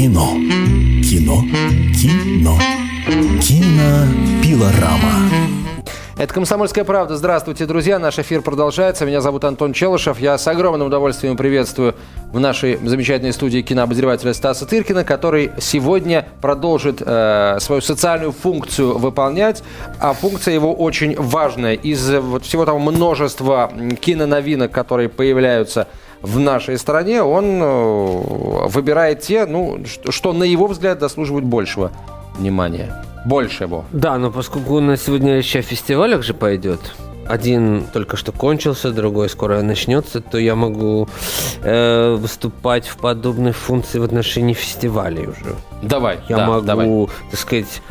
Кино. Кино. Кино. Кинопилорама. Это «Комсомольская правда». Здравствуйте, друзья. Наш эфир продолжается. Меня зовут Антон Челышев. Я с огромным удовольствием приветствую в нашей замечательной студии кинообозревателя Стаса Тыркина, который сегодня продолжит э, свою социальную функцию выполнять. А функция его очень важная. Из вот всего того множества киноновинок, которые появляются в нашей стране, он э, выбирает те, ну, что на его взгляд заслуживают большего внимания. Больше его. Да, но поскольку у нас сегодня еще в фестивалях же пойдет, один только что кончился, другой скоро начнется, то я могу э, выступать в подобной функции в отношении фестивалей уже. Давай, Я да, могу, давай. так сказать,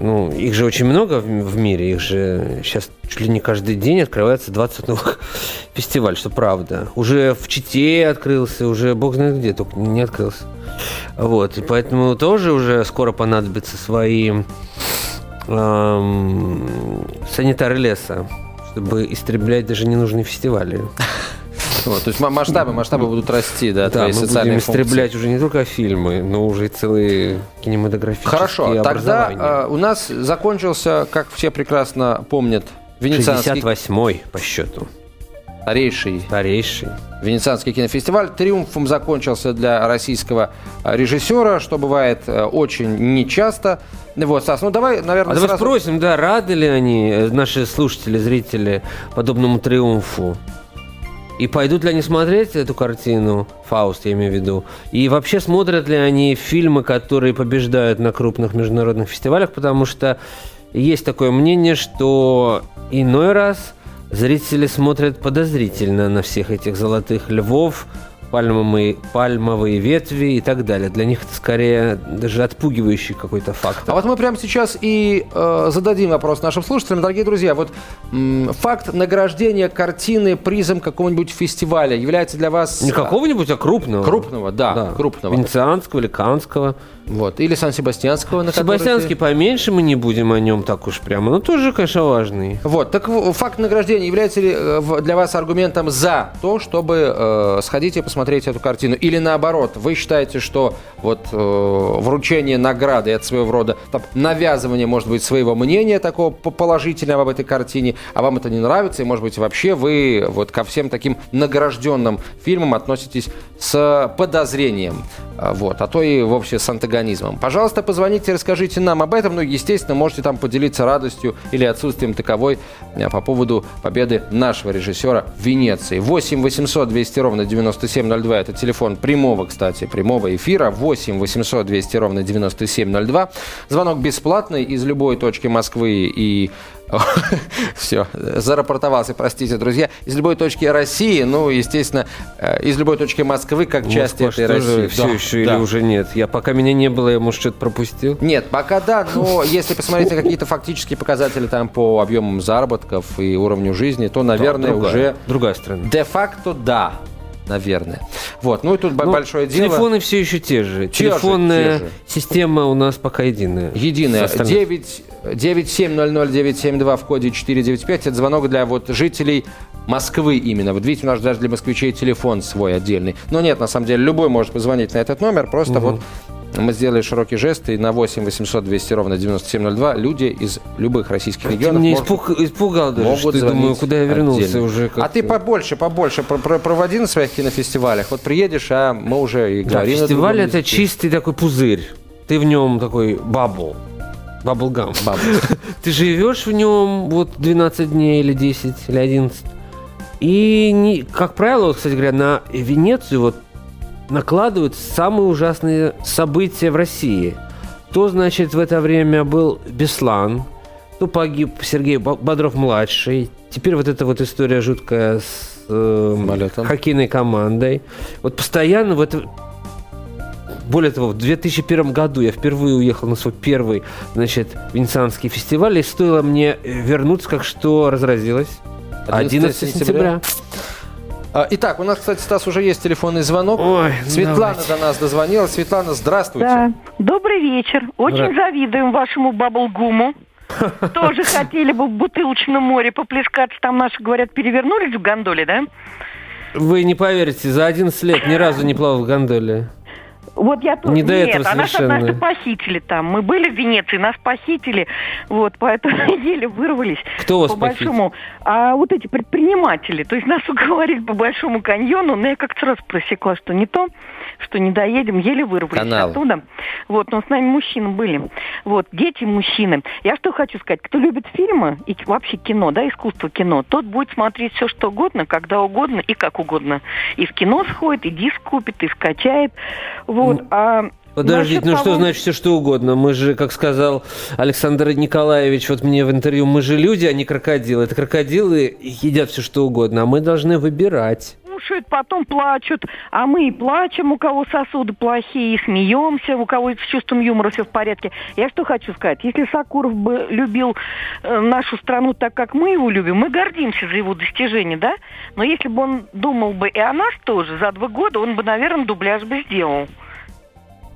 ну, их же очень много в, в мире, их же сейчас чуть ли не каждый день открывается 20 новых фестивалей, что правда. Уже в Чите открылся, уже бог знает где, только не открылся. Вот, и поэтому тоже уже скоро понадобятся свои эм, санитары леса, чтобы истреблять даже ненужные фестивали. Вот, то есть ма- масштабы, масштабы будут расти, да, Да, твои мы будем социальные функции. истреблять уже не только фильмы, но уже и целые кинематографические Хорошо, тогда образования. э, у нас закончился, как все прекрасно помнят, венецианский 68-й по счету. старейший Старейший. Венецианский кинофестиваль. Триумфом закончился для российского э, режиссера, что бывает очень нечасто. Вот, Стас, ну давай, наверное, А давай сразу- спросим, да, рады ли они, э, наши слушатели, зрители, подобному триумфу? И пойдут ли они смотреть эту картину, Фауст, я имею в виду? И вообще смотрят ли они фильмы, которые побеждают на крупных международных фестивалях? Потому что есть такое мнение, что иной раз зрители смотрят подозрительно на всех этих золотых львов, пальмовые, пальмовые ветви и так далее. Для них это скорее даже отпугивающий какой-то фактор. А вот мы прямо сейчас и э, зададим вопрос нашим слушателям. Дорогие друзья, вот м, факт награждения картины призом какого-нибудь фестиваля является для вас... Не какого-нибудь, а крупного. Крупного, да, крупного. Венецианского или Канского. Вот. Или Сан-Себастьянского, на Себастьянский ты- поменьше, мы не будем о нем так уж прямо. Но тоже, конечно, важный. Вот, так факт награждения является ли э, для вас аргументом за то, чтобы э, сходить и посмотреть эту картину? Или наоборот, вы считаете, что вот э, вручение награды это своего рода там, навязывание, может быть, своего мнения такого по- положительного об этой картине, а вам это не нравится, и, может быть, вообще вы вот ко всем таким награжденным фильмам относитесь с подозрением, а, вот, а то и вовсе с антагонизмом. Пожалуйста, позвоните, расскажите нам об этом, ну, естественно, можете там поделиться радостью или отсутствием таковой э, по поводу победы нашего режиссера в Венеции. 8 800 200 ровно 9702, это телефон прямого, кстати, прямого эфира, 8 800 200 ровно 9702. Звонок бесплатный из любой точки Москвы и все, зарапортовался, простите, друзья. Из любой точки России, ну, естественно, э, из любой точки Москвы, как части Москва этой что же, России. все Да, еще да. или уже нет? Я пока меня не было, я, может, что-то пропустил. Нет, пока да, но если посмотреть на какие-то фактические показатели там по объемам заработков и уровню жизни, то, наверное, другая, уже Другая страна. де-факто да, наверное. Вот, ну и тут Ну, большое дело. Телефоны все еще те же. Те же, Телефонная те же. система у нас пока единая. Единая. С остальных. 9 9700972 в коде 495. Это звонок для вот жителей Москвы именно. Вот видите, у нас даже для москвичей телефон свой отдельный. Но нет, на самом деле, любой может позвонить на этот номер. Просто вот мы сделали широкий жест, и на 8 800 200 ровно 9702 люди из любых российских Ты регионов меня могут- испуг- испугал даже, могут что думаю, куда я вернулся отдельно. уже. А как-то. ты побольше, побольше про- про- проводи на своих кинофестивалях. Вот приедешь, а мы уже и Да, говорим. на фестиваль это чистый такой пузырь. Ты в нем такой бабл. Баблгам. Бабл. Ты живешь в нем вот 12 дней или 10 или 11. И, не, как правило, вот, кстати говоря, на Венецию вот накладывают самые ужасные события в России. То, значит, в это время был Беслан, то погиб Сергей Бодров-младший. Теперь вот эта вот история жуткая с э, Самолетом. хоккейной командой. Вот постоянно в это... Более того, в 2001 году я впервые уехал на свой первый, значит, венецианский фестиваль, и стоило мне вернуться, как что разразилось. 11 сентября. А, Итак, у нас, кстати, Стас, уже есть телефонный звонок. Ой, Светлана давайте. до нас дозвонилась. Светлана, здравствуйте. Да. Добрый вечер. Очень Здра- завидуем вашему баблгуму. Тоже хотели бы в бутылочном море поплескаться. Там наши, говорят, перевернулись в гондоле, да? Вы не поверите, за 11 лет ни разу не плавал в гондоле. Вот я тоже. Не до Нет, этого а нас однажды похитили там. Мы были в Венеции, нас похитили. Вот, поэтому еле вырвались. Кто вас по большому. А вот эти предприниматели, то есть нас уговорили по большому каньону, но я как-то сразу просекла, что не то, что не доедем, еле вырвались Канал. оттуда. Вот, но с нами мужчины были. Вот, дети мужчины. Я что хочу сказать, кто любит фильмы и вообще кино, да, искусство кино, тот будет смотреть все что угодно, когда угодно и как угодно. И в кино сходит, и диск купит, и скачает. Вот, а Подождите, ну что значит все что угодно? Мы же, как сказал Александр Николаевич вот мне в интервью, мы же люди, а не крокодилы. Это крокодилы едят все что угодно, а мы должны выбирать. потом плачут, а мы и плачем, у кого сосуды плохие, и смеемся, у кого с чувством юмора все в порядке. Я что хочу сказать, если Сакуров бы любил э, нашу страну так, как мы его любим, мы гордимся за его достижения, да? Но если бы он думал бы и о нас тоже, за два года он бы, наверное, дубляж бы сделал.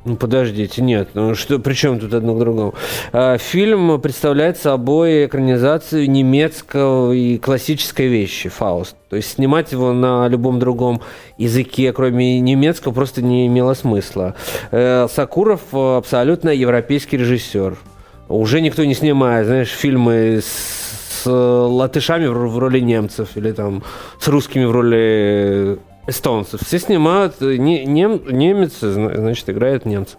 Ну, подождите, нет. Ну, что, при чем тут одно к другому? А, Фильм представляет собой экранизацию немецкого и классической вещи «Фауст». То есть снимать его на любом другом языке, кроме немецкого, просто не имело смысла. Э, Сакуров абсолютно европейский режиссер. Уже никто не снимает, знаешь, фильмы с, латышами в роли немцев или там с русскими в роли эстонцев. Все снимают, э, не, нем- немец, зна- значит, играет немца.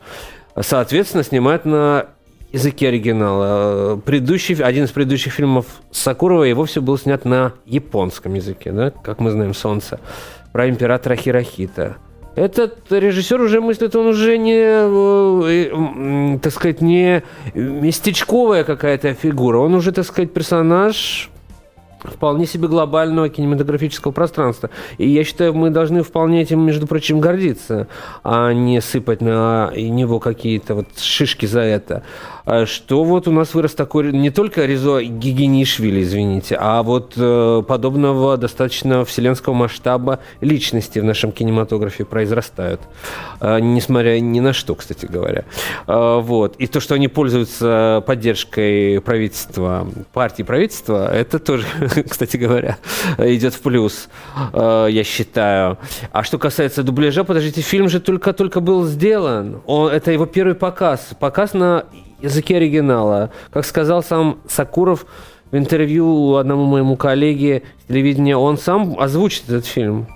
Соответственно, снимают на языке оригинала. Предыдущий, один из предыдущих фильмов Сакурова и вовсе был снят на японском языке, да, как мы знаем, «Солнце», про императора Хирохита. Этот режиссер уже мыслит, он уже не, э, так сказать, не местечковая какая-то фигура. Он уже, так сказать, персонаж вполне себе глобального кинематографического пространства. И я считаю, мы должны вполне этим, между прочим, гордиться, а не сыпать на него какие-то вот шишки за это. А Что вот у нас вырос такой не только Резо Гигинишвили, извините, а вот э, подобного достаточно вселенского масштаба личности в нашем кинематографе произрастают. Э, несмотря ни на что, кстати говоря. Э, вот. И то, что они пользуются поддержкой правительства, партии правительства, это тоже, кстати говоря, идет в плюс, э, я считаю. А что касается дубляжа, подождите, фильм же только-только был сделан. Он, это его первый показ. Показ на языке оригинала. Как сказал сам Сакуров в интервью одному моему коллеге телевидения, он сам озвучит этот фильм.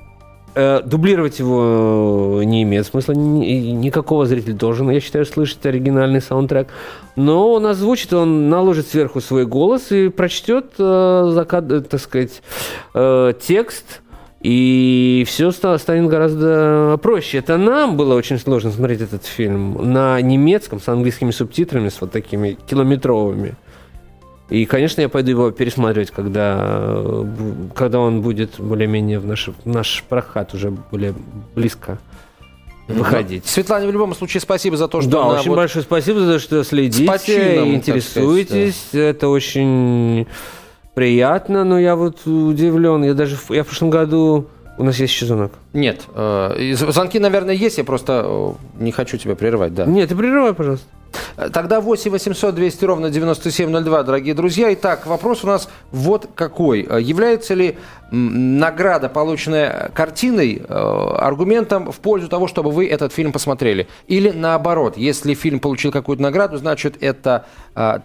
Э, дублировать его не имеет смысла, ни- никакого зритель должен, я считаю, слышать оригинальный саундтрек. Но он озвучит, он наложит сверху свой голос и прочтет, э, э, так сказать, э, текст, и все станет гораздо проще. Это нам было очень сложно смотреть этот фильм на немецком с английскими субтитрами, с вот такими километровыми. И, конечно, я пойду его пересматривать, когда, когда он будет более-менее в наш, в наш прокат уже более близко выходить. Светлане в любом случае спасибо за то, что Да, очень вот- большое спасибо за то, что следите, почином, и так интересуетесь. Это очень приятно, но я вот удивлен. Я даже я в прошлом году... У нас есть еще звонок. Нет, э, звонки, наверное, есть, я просто э, не хочу тебя прерывать, да. Нет, ты прерывай, пожалуйста. Тогда 8 800 200 ровно 9702, дорогие друзья. Итак, вопрос у нас вот какой. Э, Является ли награда, полученная картиной, э, аргументом в пользу того, чтобы вы этот фильм посмотрели? Или наоборот, если фильм получил какую-то награду, значит, это э,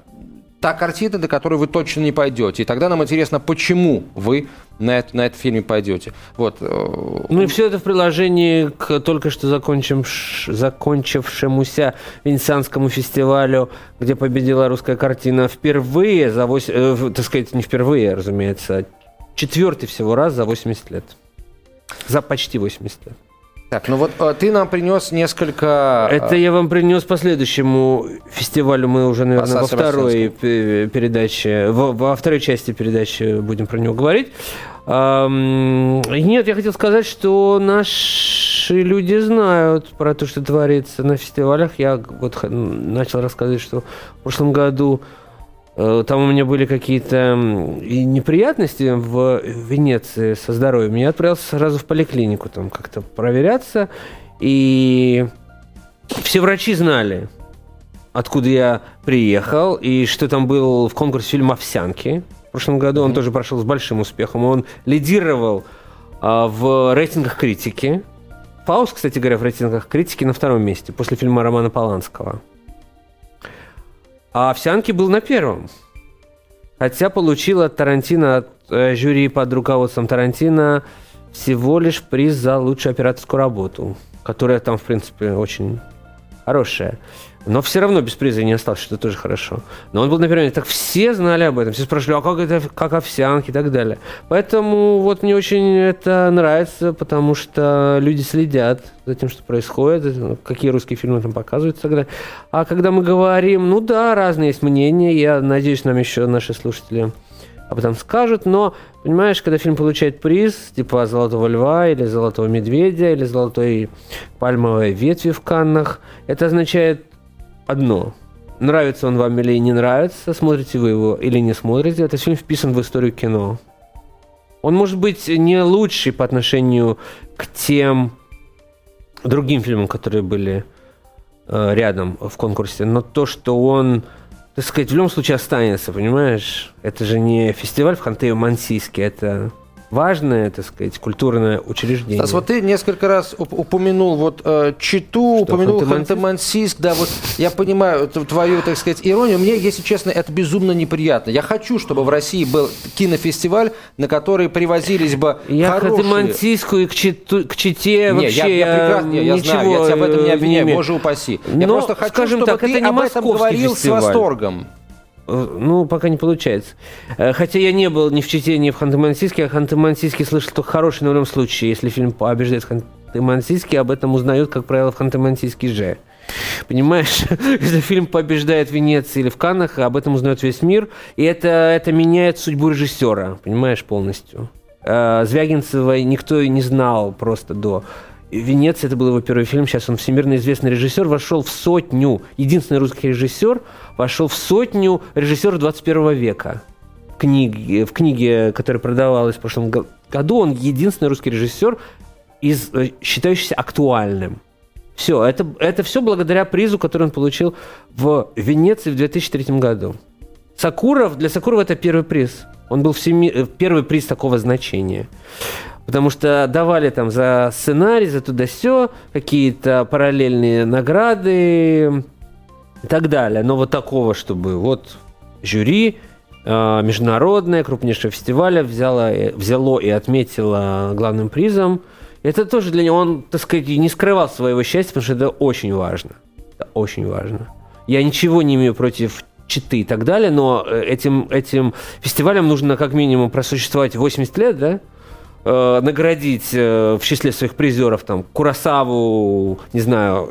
та картина, до которой вы точно не пойдете. И тогда нам интересно, почему вы на, это, на этот фильм пойдете. Вот. Ну и все это в приложении к только что закончим, закончившемуся Венецианскому фестивалю, где победила русская картина впервые за 8, э, так сказать, не впервые, разумеется, а четвертый всего раз за 80 лет. За почти 80 лет. Так, ну вот э, ты нам принес несколько... э, Это я вам принес по следующему фестивалю. Мы уже, наверное, во второй передаче, во, во второй части передачи будем про него говорить. Ам, Нет, я хотел сказать, что наши люди знают про то, что творится на фестивалях. Я вот начал рассказывать, что в прошлом году там у меня были какие-то неприятности в Венеции со здоровьем. Я отправился сразу в поликлинику там как-то проверяться. И все врачи знали, откуда я приехал, и что там был в конкурсе фильм «Овсянки». В прошлом году он тоже прошел с большим успехом. Он лидировал а, в рейтингах критики Фауст, кстати говоря, в рейтингах критики на втором месте, после фильма Романа Поланского. А «Овсянки» был на первом. Хотя получил от Тарантино, от э, жюри под руководством Тарантино всего лишь приз за лучшую операторскую работу, которая там, в принципе, очень хорошая. Но все равно без приза не осталось, что тоже хорошо. Но он был на первом месте. Так все знали об этом. Все спрашивали, а как это, как овсянки и так далее. Поэтому вот мне очень это нравится, потому что люди следят за тем, что происходит, какие русские фильмы там показывают тогда. А когда мы говорим, ну да, разные есть мнения, я надеюсь, нам еще наши слушатели об этом скажут, но, понимаешь, когда фильм получает приз, типа «Золотого льва» или «Золотого медведя» или «Золотой пальмовой ветви» в Каннах, это означает одно. Нравится он вам или не нравится, смотрите вы его или не смотрите, этот фильм вписан в историю кино. Он может быть не лучший по отношению к тем другим фильмам, которые были э, рядом в конкурсе, но то, что он, так сказать, в любом случае останется, понимаешь? Это же не фестиваль в Ханты-Мансийске, это важное, так сказать, культурное учреждение. Стас, вот ты несколько раз уп- упомянул вот э, Читу, Что, упомянул Ханты-Мансийск? Да, вот я понимаю твою, так сказать, иронию. Мне, если честно, это безумно неприятно. Я хочу, чтобы в России был кинофестиваль, на который привозились бы Я к хорошие... Ханты-Мансийску и к, Читу- к Чите Не, вообще я, я прекрасно, не, я ничего знаю, я тебя в этом не обвиняю, имею. боже упаси. Я Но, просто хочу, скажем чтобы так, ты это не об этом говорил фестиваль. с восторгом. Э, Ну, пока не получается. Э, Хотя я не был ни в Чите, ни в Ханты-Мансийске, а Ханты-Мансийский слышал только хороший, в любом случае, если фильм побеждает Ханты-Мансийский, об этом узнают, как правило, в Ханты-Мансийске же. Понимаешь, если фильм побеждает в Венеции или в Каннах, об этом узнает весь мир, и это, это меняет судьбу режиссера, понимаешь, полностью. Э, Звягинцева никто и не знал просто до. В Венеции это был его первый фильм, сейчас он всемирно известный режиссер, вошел в сотню, единственный русский режиссер, вошел в сотню режиссеров 21 века. В книге, в книге, которая продавалась в прошлом го- году, он единственный русский режиссер, из, э, считающийся актуальным. Все, это, это все благодаря призу, который он получил в Венеции в 2003 году. Сакуров, для Сакурова это первый приз. Он был всеми, э, первый приз такого значения. Потому что давали там за сценарий, за туда все какие-то параллельные награды и так далее. Но вот такого, чтобы вот жюри э, международное, крупнейшее фестиваля взяло, взяло и отметило главным призом. Это тоже для него, он, так сказать, не скрывал своего счастья, потому что это очень важно. Это очень важно. Я ничего не имею против читы и так далее, но э, этим, этим фестивалям нужно как минимум просуществовать 80 лет, да? Э, наградить э, в числе своих призеров там Курасаву, не знаю,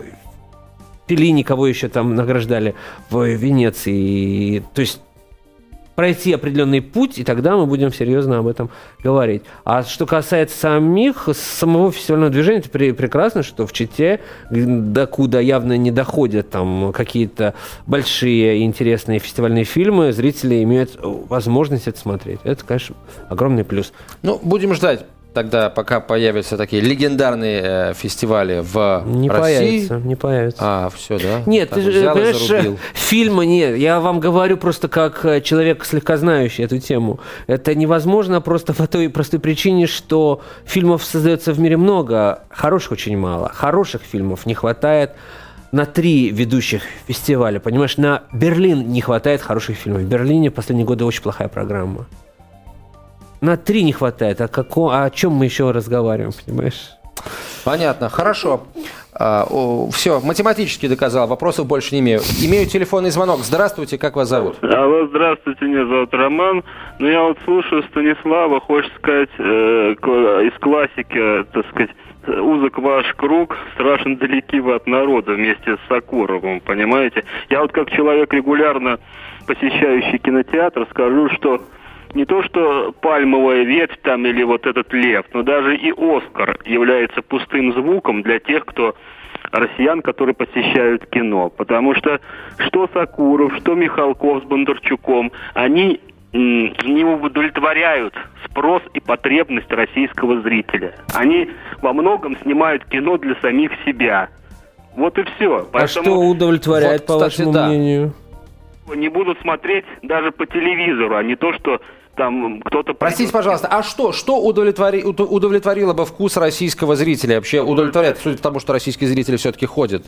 Пелини, кого еще там награждали в Венеции. То есть пройти определенный путь, и тогда мы будем серьезно об этом говорить. А что касается самих, самого фестивального движения, это пре- прекрасно, что в Чите, докуда явно не доходят там какие-то большие интересные фестивальные фильмы, зрители имеют возможность это смотреть. Это, конечно, огромный плюс. Ну, будем ждать тогда, пока появятся такие легендарные э, фестивали в Не России. появится, не появится. А, все, да? Нет, Так ты же, понимаешь, зарубил. фильмы нет. Я вам говорю просто как э, человек, слегка знающий эту тему. Это невозможно просто по той простой причине, что фильмов создается в мире много, хороших очень мало. Хороших фильмов не хватает на три ведущих фестиваля. Понимаешь, на Берлин не хватает хороших фильмов. В Берлине в последние годы очень плохая программа. На три не хватает. А, како... а о чем мы еще разговариваем, понимаешь? Понятно, хорошо. все, математически доказал, вопросов больше не имею. Имею телефонный звонок. Здравствуйте, как вас зовут? Алло, здравствуйте, меня зовут Роман. Ну, я вот слушаю Станислава, хочется сказать, э, из классики, так сказать, узок ваш круг, страшно далеки вы от народа вместе с Сакуровым, понимаете? Я вот как человек регулярно посещающий кинотеатр скажу, что не то что пальмовая ветвь там или вот этот лев, но даже и Оскар является пустым звуком для тех, кто россиян, которые посещают кино. Потому что что Сакуров, что Михалков с Бондарчуком, они не удовлетворяют спрос и потребность российского зрителя. Они во многом снимают кино для самих себя. Вот и все. А что удовлетворяет, Вот, по кстати, вашему да. мнению? не будут смотреть даже по телевизору, а не то, что там кто-то... Простите, пожалуйста, а что, что удовлетвори- уд- удовлетворило бы вкус российского зрителя? Вообще удовлетворяет, судя по тому, что российские зрители все-таки ходят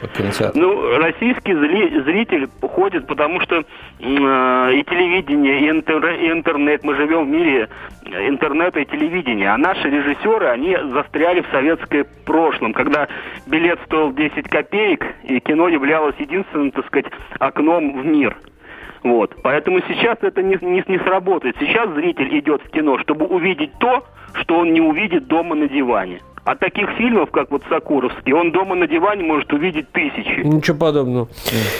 в кинотеатр. Ну, российский зритель ходит, потому что э, и телевидение, и, интер- и интернет, мы живем в мире э, интернета и телевидения, а наши режиссеры, они застряли в советском прошлом, когда билет стоил 10 копеек, и кино являлось единственным, так сказать, окном в мир. Вот. Поэтому сейчас это не, не, не сработает. Сейчас зритель идет в кино, чтобы увидеть то, что он не увидит дома на диване. А таких фильмов, как вот Сакуровский, он дома на диване может увидеть тысячи. Ничего подобного.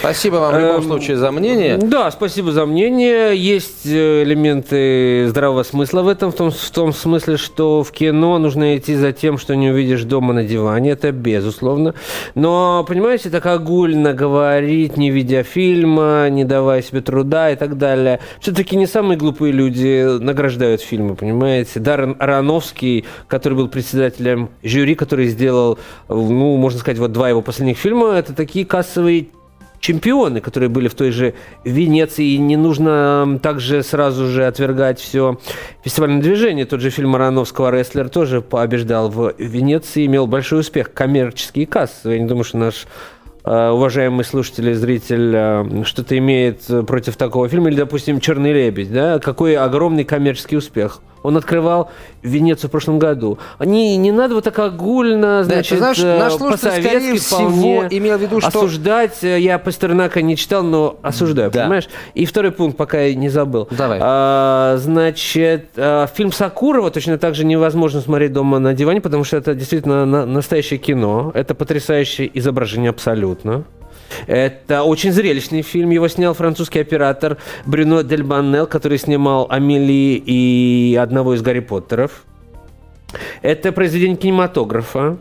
Спасибо вам в любом Эм, случае за мнение. Да, спасибо за мнение. Есть э, элементы здравого смысла в этом, в том, в том смысле, что в кино нужно идти за тем, что не увидишь дома на диване. Это безусловно. Но, понимаете, так огульно говорить, не видя фильма, не давая себе труда и так далее. Все-таки не самые глупые люди награждают фильмы, понимаете? Даррен Аронофский, который был председателем жюри, который сделал, ну, можно сказать, вот два его последних фильма, это такие кассовые чемпионы, которые были в той же Венеции. И не нужно также сразу же отвергать все фестивальное движение. Тот же фильм Ароновского «Рестлер» тоже побеждал в Венеции, имел большой успех, коммерческий и кассовый. Я не думаю, что наш э, уважаемый слушатель и зритель э, что-то имеет э, против такого фильма. Или, допустим, «Черный лебедь». Да? Какой огромный коммерческий успех. Он открывал Венецию в прошлом году. Не, не надо вот так огульно, Да, значит, знаешь, э, наш по-советски всего, имел в виду, что- осуждать. э, Я Пастернака не читал, но осуждаю, Да. понимаешь? И второй пункт, пока я не забыл. Давай. А, значит, а, фильм Сакурова точно так же невозможно смотреть дома на диване, потому что это действительно на- настоящее кино. Это потрясающее изображение абсолютно. Это очень зрелищный фильм. Его снял французский оператор Брюно Дель Баннел, который снимал «Амели» и одного из Гарри Поттеров. Это произведение кинематографа.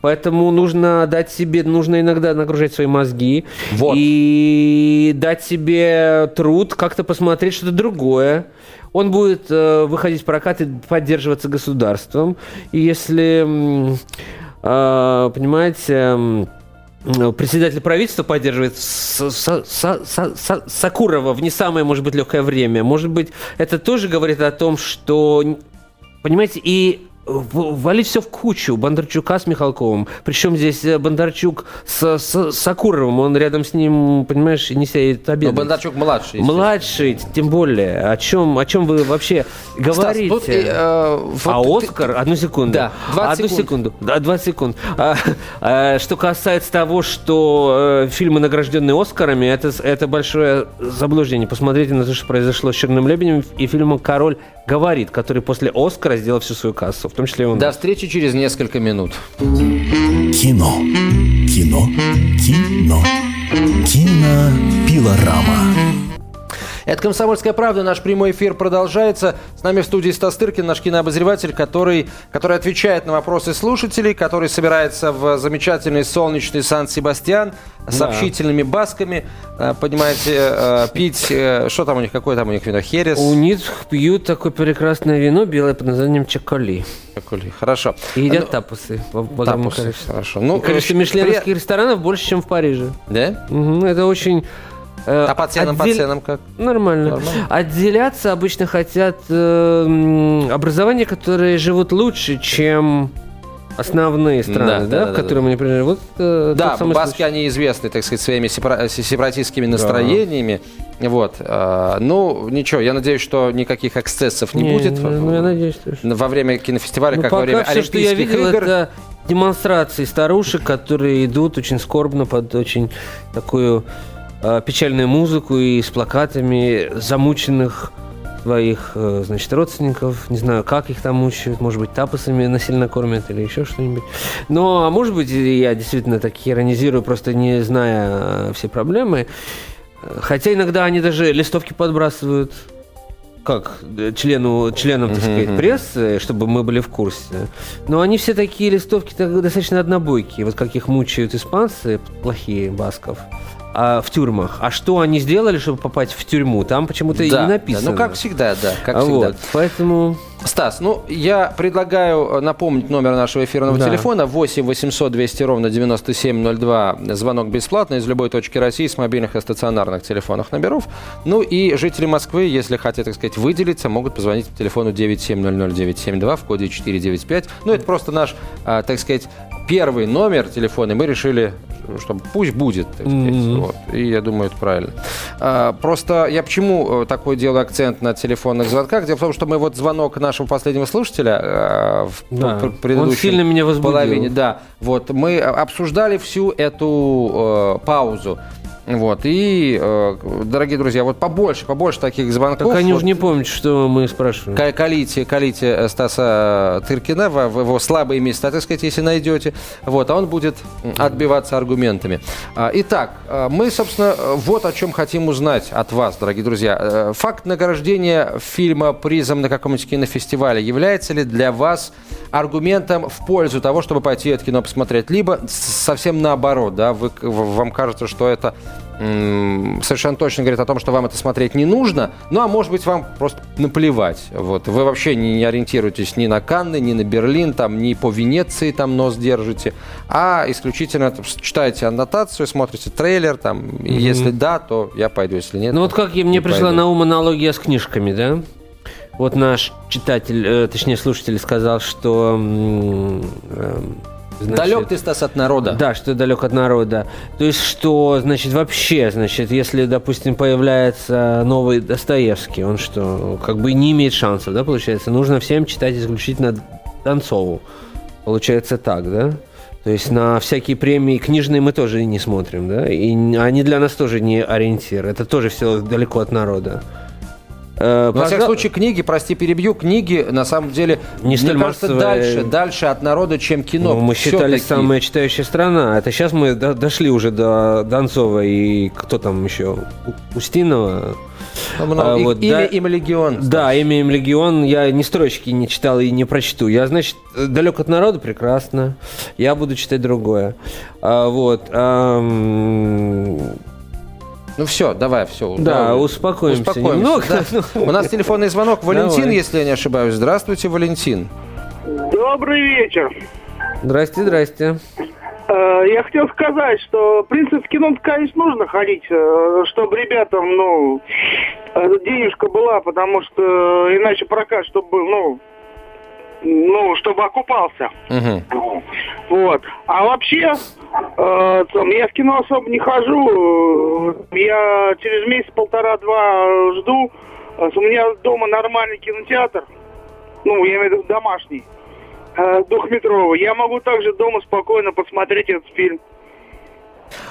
Поэтому нужно дать себе, нужно иногда нагружать свои мозги Вот. и дать себе труд, как-то посмотреть что-то другое. Он будет э, выходить в прокат и поддерживаться государством. И если, э, понимаете, председатель правительства поддерживает Сакурова в не самое, может быть, легкое время. Может быть, это тоже говорит о том, что, понимаете, и валить все в кучу Бондарчука с Михалковым. Причем здесь э, Бондарчук с, с Сакуровым, он рядом с ним, понимаешь, не сидит Но обедать. Бондарчук младший. Младший, тем более. О чем, о чем вы вообще Стас, говорите? тут, э, э, вот а ты- Оскар, одну секунду. Да, 20 одну секунд. секунду. Да, 20 секунд. А, а, что касается того, что э, фильмы, награжденные Оскарами, это, это большое заблуждение. Посмотрите на то, что произошло с Черным лебедем и фильмом Король говорит, который после Оскара сделал всю свою кассу, в том числе и у нас. До встречи через несколько минут. Кино. Кино. Кино. Кинопилорама. Это «Комсомольская правда». Наш прямой эфир продолжается. С нами в студии Стас Тыркин, наш кинообозреватель, который, который отвечает на вопросы слушателей, который собирается в замечательный солнечный Сан-Себастьян с Да. общительными басками. э, Понимаете, э, пить... э, Что там у них? Какое там у них вино? Херес? У них пьют такое прекрасное вино белое под названием чаколи. Какой? Хорошо. И едят Ну, тапусы тапусы. Хорошо. Ну, И количество мишленовских при- ресторанов больше, чем в Париже. Да? Мгм, Это очень... э, А по ценам, по отдель- ценам как? Нормально. Нормально. Отделяться обычно хотят э, образования, которые живут лучше, чем основные страны, Да, да, да, да, в да, которые мы не принадлежим. Вот э, Да, баски, случай. они известны, так сказать, своими сепара- сепаратистскими настроениями. Вот. э, Ну, ничего, я надеюсь, что никаких эксцессов не, будет Ну, ну, я надеюсь, что... во время кинофестиваля, Ну, как во время все, что я Олимпийских видел, игр. это демонстрации старушек, которые идут очень скорбно под очень такую э, печальную музыку и с плакатами замученных своих, э, значит, родственников. Не знаю, как их там мучают. Может быть, тапосами насильно кормят или еще что-нибудь. Но, а может быть, я действительно так иронизирую, просто не зная э, все проблемы. Хотя иногда они даже листовки подбрасывают как члену, членам, так сказать, прессы, чтобы мы были в курсе. Но они все такие листовки так, достаточно однобойкие, вот как их мучают испанцы, плохие басков. А, в тюрьмах. А что они сделали, чтобы попасть в тюрьму? Там почему-то и Да, не да, написано. ну, как всегда, да, как А всегда. вот, поэтому... Стас, ну, я предлагаю э, напомнить номер нашего эфирного Да. телефона 8 800 200 ровно 9702. Звонок бесплатный из любой точки России с мобильных и стационарных телефонных номеров. Ну и жители Москвы, если хотят, так сказать, выделиться, могут позвонить по телефону 9700972 в коде 495. Ну, это просто наш, а, так сказать, первый номер телефона, и мы решили, чтобы пусть будет, так сказать. Мгм. Вот. И я думаю, это правильно. А, Просто я почему э, такой делаю акцент на телефонных звонках? Дело в том, что мы вот звонок нашего последнего слушателя э, в Да, пр- он предыдущем сильно меня возбудил. половине, да, вот мы обсуждали всю эту э, паузу. Вот, и, э, дорогие друзья, вот побольше, побольше таких звонков. Так они Вот уже не помнят, что мы спрашиваем. Ка- Колите, колите э, Стаса Тыркина в, в его слабые места, так сказать, если найдете. Вот, а он будет отбиваться аргументами. А, Итак, э, мы, собственно, э, вот о чем хотим узнать от вас, дорогие друзья. Э, Факт награждения фильма призом на каком-нибудь кинофестивале является ли для вас аргументом в пользу того, чтобы пойти это кино посмотреть? Либо совсем наоборот, да, вы, вам кажется, что это совершенно точно говорит о том, что вам это смотреть не нужно, ну а может быть вам просто наплевать. Вот. Вы вообще не, не ориентируетесь ни на Канны, ни на Берлин, там, ни по Венеции там нос держите, а исключительно там, читаете аннотацию, смотрите трейлер, там, и если да, то я пойду, если нет. Ну вот как я- мне не пришла пойду. на ум аналогия с книжками, да? Вот наш читатель, э, точнее слушатель сказал, что... эм, значит, Далек ты, Стас, от народа. Да, что далек от народа. То есть, что, значит, вообще, значит, если, допустим, появляется новый Достоевский, он что, как бы не имеет шансов, да, получается? Нужно всем читать исключительно Донцову. Получается так, да? То есть на всякие премии книжные мы тоже не смотрим, да? И они для нас тоже не ориентир. Это тоже все далеко от народа. Э, во всяком случае, книги, прости, перебью, книги, на самом деле, Не мне столь кажется, массовые. дальше, дальше от народа, чем кино. Ну, мы Всё-таки. самая читающая страна. Это сейчас мы до- дошли уже до Донцова и кто там еще? Устинова. Ну. А, вот, имя да. им легион. Да, имя им Легион. Я ни строчки не читал и не прочту. Я, значит, далек от народа, прекрасно. Я буду читать другое. А, вот. ам, Ну все, давай, все. Да, успокоимся немного. да. У нас телефонный звонок. Валентин, Давай. если я не ошибаюсь. Здравствуйте, Валентин. Добрый вечер. Здрасте, здрасте. Э, Я хотел сказать, что, в принципе, в кино, конечно, нужно ходить, э, чтобы ребятам, ну, э, денежка была, потому что иначе прокат, чтобы был, ну, ну, чтобы окупался. Мгм. Вот. А вообще, э, там, я в кино особо не хожу. Я через месяц полтора-два жду. Э, У меня дома нормальный кинотеатр. Ну, я имею в виду домашний. э, Двухметровый. Я могу также дома спокойно посмотреть этот фильм.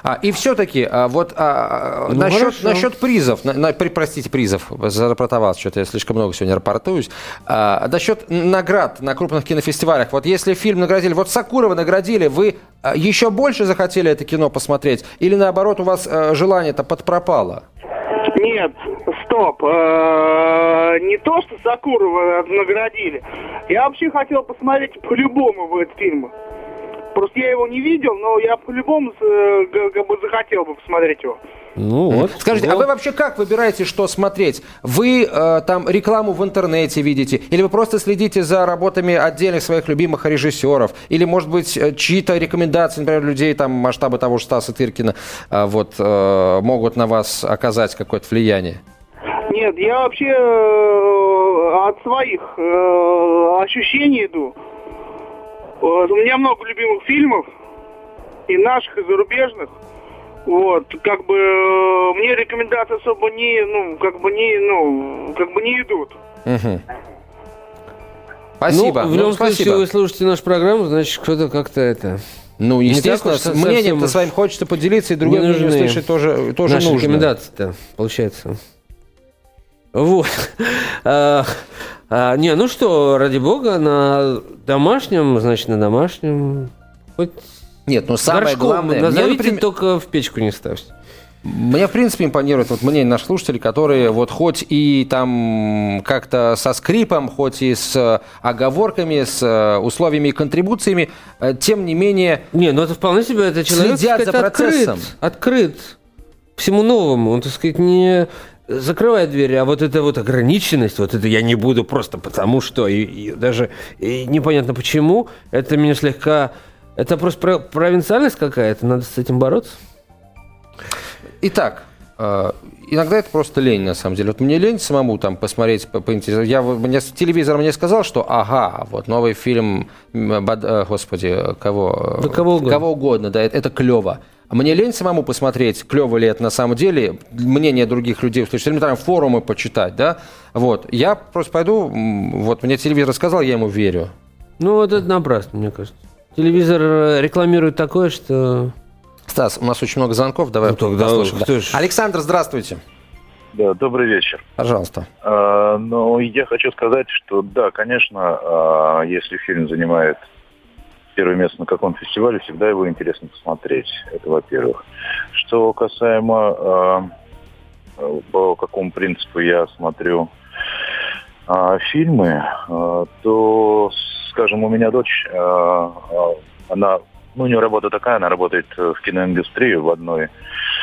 А, и все-таки, а, вот а, Ну, насчет, хорошо. насчет призов, на- на- при- простите, призов, зарапортовал, что-то я слишком много сегодня рапортуюсь. А, насчет наград на крупных кинофестивалях. Вот если фильм наградили, вот Сакурова наградили, вы а, еще больше захотели это кино посмотреть? Или наоборот, у вас а, желание-то подпропало? Нет, стоп. Э, Не то, что Сакурова наградили. Я вообще хотел посмотреть по-любому в этот фильм. Просто я его не видел, но я по-любому э, как бы захотел бы посмотреть его. Ну вот. Скажите, а Вот. вы вообще как выбираете, что смотреть? Вы э, там рекламу в интернете видите? Или вы просто следите за работами отдельных своих любимых режиссеров? Или, может быть, э, чьи-то рекомендации, например, людей там масштаба того же Стаса Тыркина э, вот, э, могут на вас оказать какое-то влияние? Нет, я вообще э, от своих э, ощущений иду. Вот, у меня много любимых фильмов, и наших, и зарубежных. Вот, как бы э, мне рекомендации особо не, ну, как бы не, ну, как бы не идут. Мгм. Спасибо. Ну, в Ну, любом случае, спасибо. вы слушаете нашу программу, значит, кто-то как-то это... Ну, естественно, так с мнением-то уж своим хочется поделиться, и другое не мнение нужны услышать тоже, тоже Наши нужно. рекомендации-то, получается. Вот. А, не, ну что, ради бога, на домашнем, значит, на домашнем. Хоть Нет, ну самое горшком главное... мне, Назовите, например- только в печку не ставьте. Мне, в принципе, импонирует вот мнение наших слушателей, которые вот хоть и там как-то со скрипом, хоть и с э, оговорками, с э, условиями и контрибуциями, э, тем не менее... Не, ну это вполне себе, это человек, Следят так за сказать, процессом. Открыт, открыт. всему новому. Он, так сказать, не закрывает двери, а вот эта вот ограниченность, вот это я не буду просто потому что, и, и даже и непонятно почему, это меня слегка... Это просто про- провинциальность какая-то, надо с этим бороться. Итак, иногда это просто лень, на самом деле. Вот мне лень самому там посмотреть, по- поинтересоваться. Я, мне, телевизор мне сказал, что ага, вот новый фильм, Бад- э, господи, кого? Да кого угодно. Кого угодно, да, это, это клево. А мне лень самому посмотреть, клево ли это на самом деле, мнение других людей услышать, элементарно форумы почитать, да. Вот, я просто пойду, вот мне телевизор сказал, я ему верю. Ну, вот это напрасно, мне кажется. Телевизор э, рекламирует такое, что... Стас, у нас очень много звонков, давай Ну, тогда послушаем. да. ж- Александр, здравствуйте. Да, добрый вечер. Пожалуйста. А, ну, я хочу сказать, что да, конечно, а, если фильм занимает первое место на каком фестивале, всегда его интересно посмотреть. Это во-первых. Что касаемо а, по какому принципу я смотрю а, фильмы, а, то, скажем, у меня дочь, а, а, она, ну, у нее работа такая, она работает в киноиндустрии в одной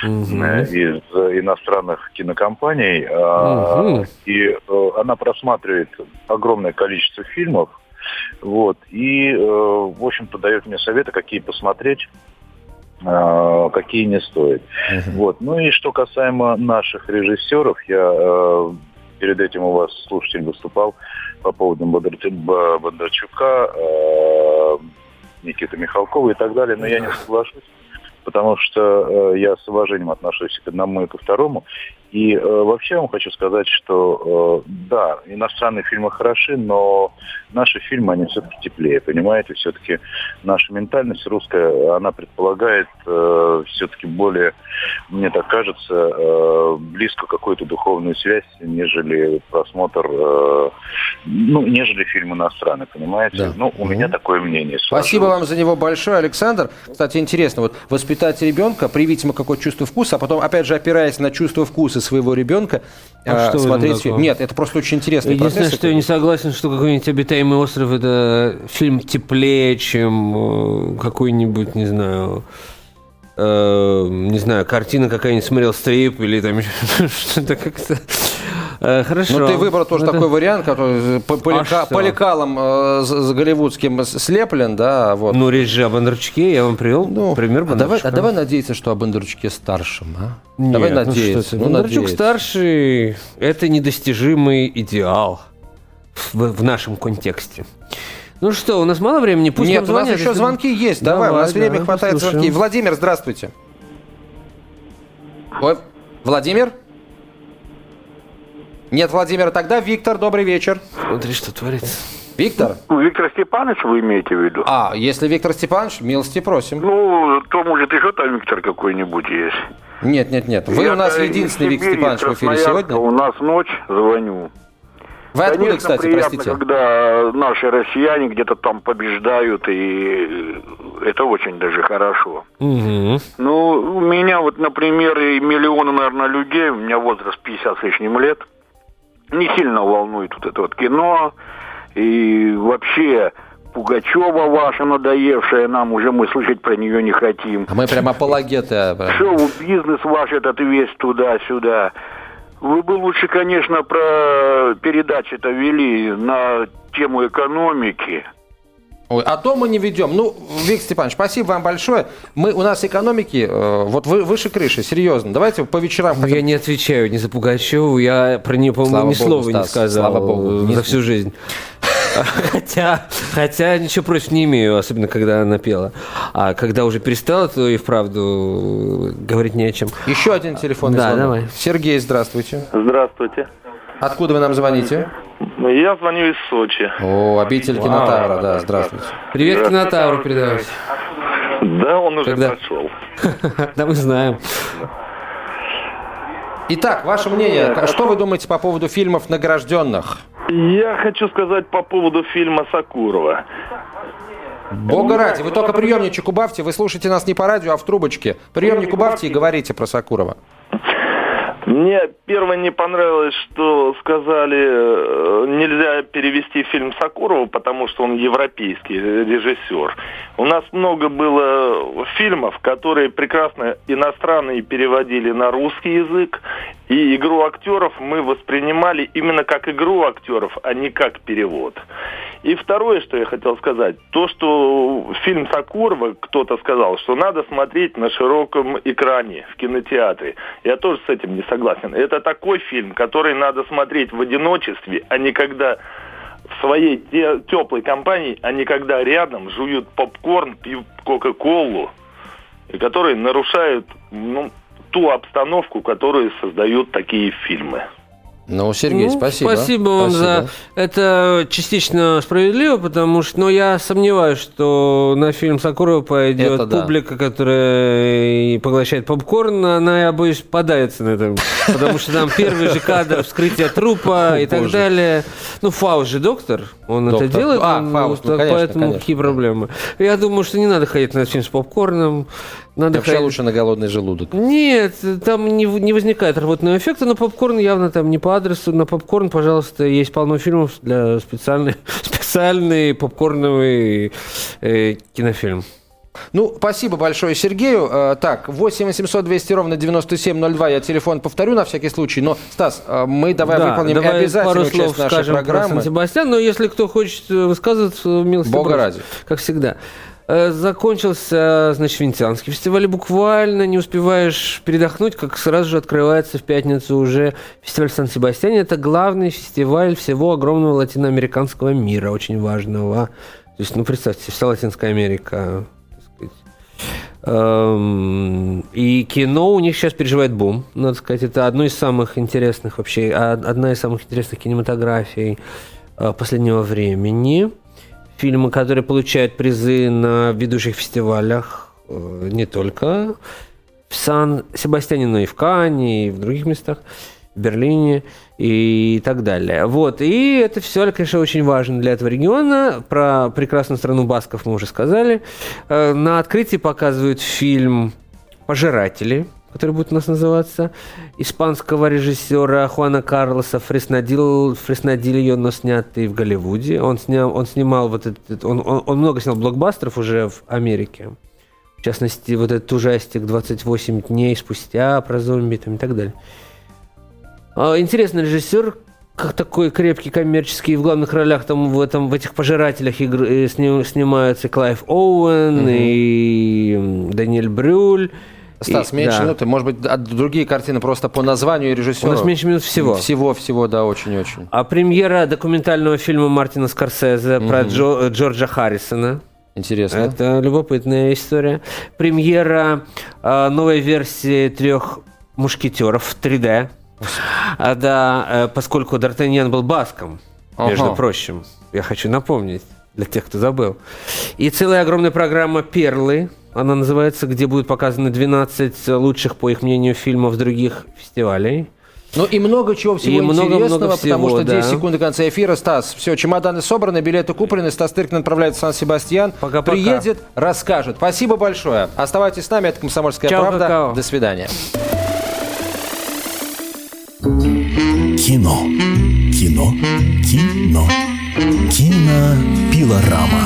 э, из э, иностранных кинокомпаний, Мгм. и э, она просматривает огромное количество фильмов, вот, и, э, в общем-то, дает мне советы, какие посмотреть, а, какие не стоит. Вот. Ну и что касаемо наших режиссеров, я э, перед этим у вас слушатель выступал по поводу Бондарчука, э, Никиты Михалкова и так далее, но я не соглашусь, потому что э, я с уважением отношусь к одному и ко второму. И э, вообще я вам хочу сказать, что э, да, иностранные фильмы хороши, но наши фильмы, они все-таки теплее, понимаете? Все-таки наша ментальность русская, она предполагает э, все-таки более, мне так кажется, э, близко какую-то духовную связь, нежели просмотр, э, ну, нежели фильм иностранный, понимаете? Да. Ну, у меня такое мнение. Спасибо вам за него большое, Александр. Кстати, интересно, вот воспитать ребенка, привить ему какое-то чувство вкуса, а потом, опять же, опираясь на чувство вкуса своего ребенка, А э, что смотреть фильм. Нет, это просто очень интересный Единственное, процесс. что я не согласен, что какой-нибудь «Обитаемый остров» — это фильм теплее, чем э, какой-нибудь, не знаю, э, не знаю, картина какая-нибудь смотрел Стрип или там что-то как-то... Э, Хорошо. Ну, ты выбрал тоже Это- такой вариант, который по, по А лека- что? по лекалам э, с, с голливудским слеплен, да, вот. Ну, речь же о Бондарчуке, я вам привел Ну, пример а давай, Бондарчука. а давай надеяться, что о Бондарчуке старшем, а? Нет, давай ну надеяться. ты, ну, Бондарчук надеяться. старший – это недостижимый идеал в, в нашем контексте. Ну что, у нас мало времени? Пусть Нет, нам у нас еще звонки есть. Давай, у Давай, нас время да, хватает послушаем. звонки. Владимир, здравствуйте. Ой, Владимир? Нет, Владимир, тогда Виктор, добрый вечер. Смотри, что творится. Виктор? Виктор Степанович вы имеете в виду? А, если Виктор Степанович, милости просим. Ну, то, может, еще там Виктор какой-нибудь есть. Нет, нет, нет. Вы Я у нас из единственный Виктор Степанович в эфире сегодня. У нас ночь, звоню. Вы откуда, Конечно, кстати, приятно, простите? когда наши россияне где-то там побеждают, и это очень даже хорошо. Мгм. Ну, у меня вот, например, и миллионы, наверное, людей, у меня возраст 50 с лишним лет, не сильно волнует вот это вот кино, и вообще Пугачева ваша надоевшая нам, уже мы слышать про нее не хотим. А мы прям апологеты. Шоу-бизнес ваш этот весь туда-сюда. Вы бы лучше, конечно, про передачи-то вели на тему экономики. Ой, а то мы не ведем. Ну, Виктор Степанович, спасибо вам большое. Мы, у нас экономики э, вот вы, выше крыши, серьезно. Давайте по вечерам Ну, хотя бы Я не отвечаю ни за Пугачеву, я про нее, по-моему, ни богу, слова не Стас, сказал слава богу. э, Не- за всю жизнь. Хотя, хотя ничего против не имею, особенно когда она пела. А когда уже перестала, то и вправду э, говорить не о чем. Еще один телефонный Да, звонок. давай. Сергей, здравствуйте. Здравствуйте. Откуда вы нам звоните? Я звоню из Сочи. О, обитель кинотавра, да, здравствуйте. Привет, кинотавру передавайте. Да, он уже Когда? прошел. Да мы знаем. Итак, ваше мнение, что вы думаете по поводу фильмов награжденных? Я хочу сказать по поводу фильма Сакурова. Бога ради, вы только приемничек убавьте, вы слушаете нас не по радио, а в трубочке. Приемник убавьте и говорите про Сакурова. Мне первое не понравилось, что сказали, э, нельзя перевести фильм Сакурова, потому что он европейский режиссер. У нас много было фильмов, которые прекрасно иностранные переводили на русский язык, и игру актеров мы воспринимали именно как игру актеров, а не как перевод. И второе, что я хотел сказать, то, что фильм Сакурова, кто-то сказал, что надо смотреть на широком экране в кинотеатре. Я тоже с этим не согласен. Это такой фильм, который надо смотреть в одиночестве, а не когда в своей те, теплой компании, а не когда рядом жуют попкорн, пьют кока-колу, которые нарушают ну, ту обстановку, которую создают такие фильмы. Ну, Сергей, Ну, спасибо. Спасибо вам за это частично справедливо, потому что, но я сомневаюсь, что на фильм Сакурова пойдет Это да. публика, которая поглощает попкорн, она, я боюсь, подавится на этом, потому что там первый же кадр вскрытия трупа и так далее. Ну, Фауст же доктор, он это делает, А, Фауст, ну, конечно, поэтому какие проблемы. Я думаю, что не надо ходить на фильм с попкорном, надо Вообще ходить- лучше на голодный желудок. нет, там не, не возникает рвотного эффекта, но попкорн явно там не по адресу. На попкорн, пожалуйста, есть полно фильмов для специальный, специальный попкорновый э, кинофильм. Ну, спасибо большое Сергею. Э, Так, 8 800 200 ровно 9702. Я телефон повторю на всякий случай. Но, Стас, э, мы давай Да, выполним давай обязательную пару слов нашей скажем про программы. Сан-Себастьян, но если кто хочет э, высказываться, милости Бога просим. ради. Как всегда. Э, Закончился, значит, Венецианский фестиваль. Буквально не успеваешь передохнуть, как сразу же открывается в пятницу уже фестиваль в Сан-Себастьяне. Это главный фестиваль всего огромного латиноамериканского мира, очень важного. То есть, ну, представьте, вся Латинская Америка. Эм, И кино у них сейчас переживает бум, надо сказать. Это одно из самых интересных вообще, одна из самых интересных кинематографий э, последнего времени. Фильмы, которые получают призы на ведущих фестивалях, э, не только в Сан-Себастьяне, но и в Кане, и в других местах, в Берлине и так далее. Вот. И это все, конечно, очень важно для этого региона. Про прекрасную страну Басков мы уже сказали. Э, На открытии показывают фильм «Пожиратели», который будет у нас называться, испанского режиссера Хуана Карлоса Фреснадил, Фреснадильо, но снятый в Голливуде. Он, снял, он снимал вот этот... Он, он, он много снял блокбастеров уже в Америке. В частности, вот этот ужастик «28 дней спустя» про зомби там, и так далее. А, Интересный режиссер, как такой крепкий коммерческий. В главных ролях там в, этом, в этих пожирателях игр, э, сни- снимаются Клайв Оуэн и м, Даниэль Брюль. Стас, И- меньше да. минуты. Может быть, другие картины просто по названию и У режиссеру. нас меньше минут всего. Всего, всего, да, очень-очень. А премьера документального фильма Мартина Скорсезе про Джо- э, Джорджа Харрисона. Интересно. Это любопытная история. Премьера э, новой версии трех мушкетеров в 3D. А, да, э, поскольку Д'Артаньян был баском, между Ага. прочим. Я хочу напомнить для тех, кто забыл. И целая огромная программа «Перлы», она называется, где будут показаны 12 лучших, по их мнению, фильмов других фестивалей. Ну и много чего всего И интересного, потому всего, что 10 да. секунд до конца эфира. Стас, все, чемоданы собраны, билеты куплены, Стас Тыркин отправляется в Сан-Себастьян. Пока-пока. Приедет, расскажет. Спасибо большое. Оставайтесь с нами, это «Комсомольская Чао, правда». какао. До свидания. Кино. Кино. Кино. Кинопилорама.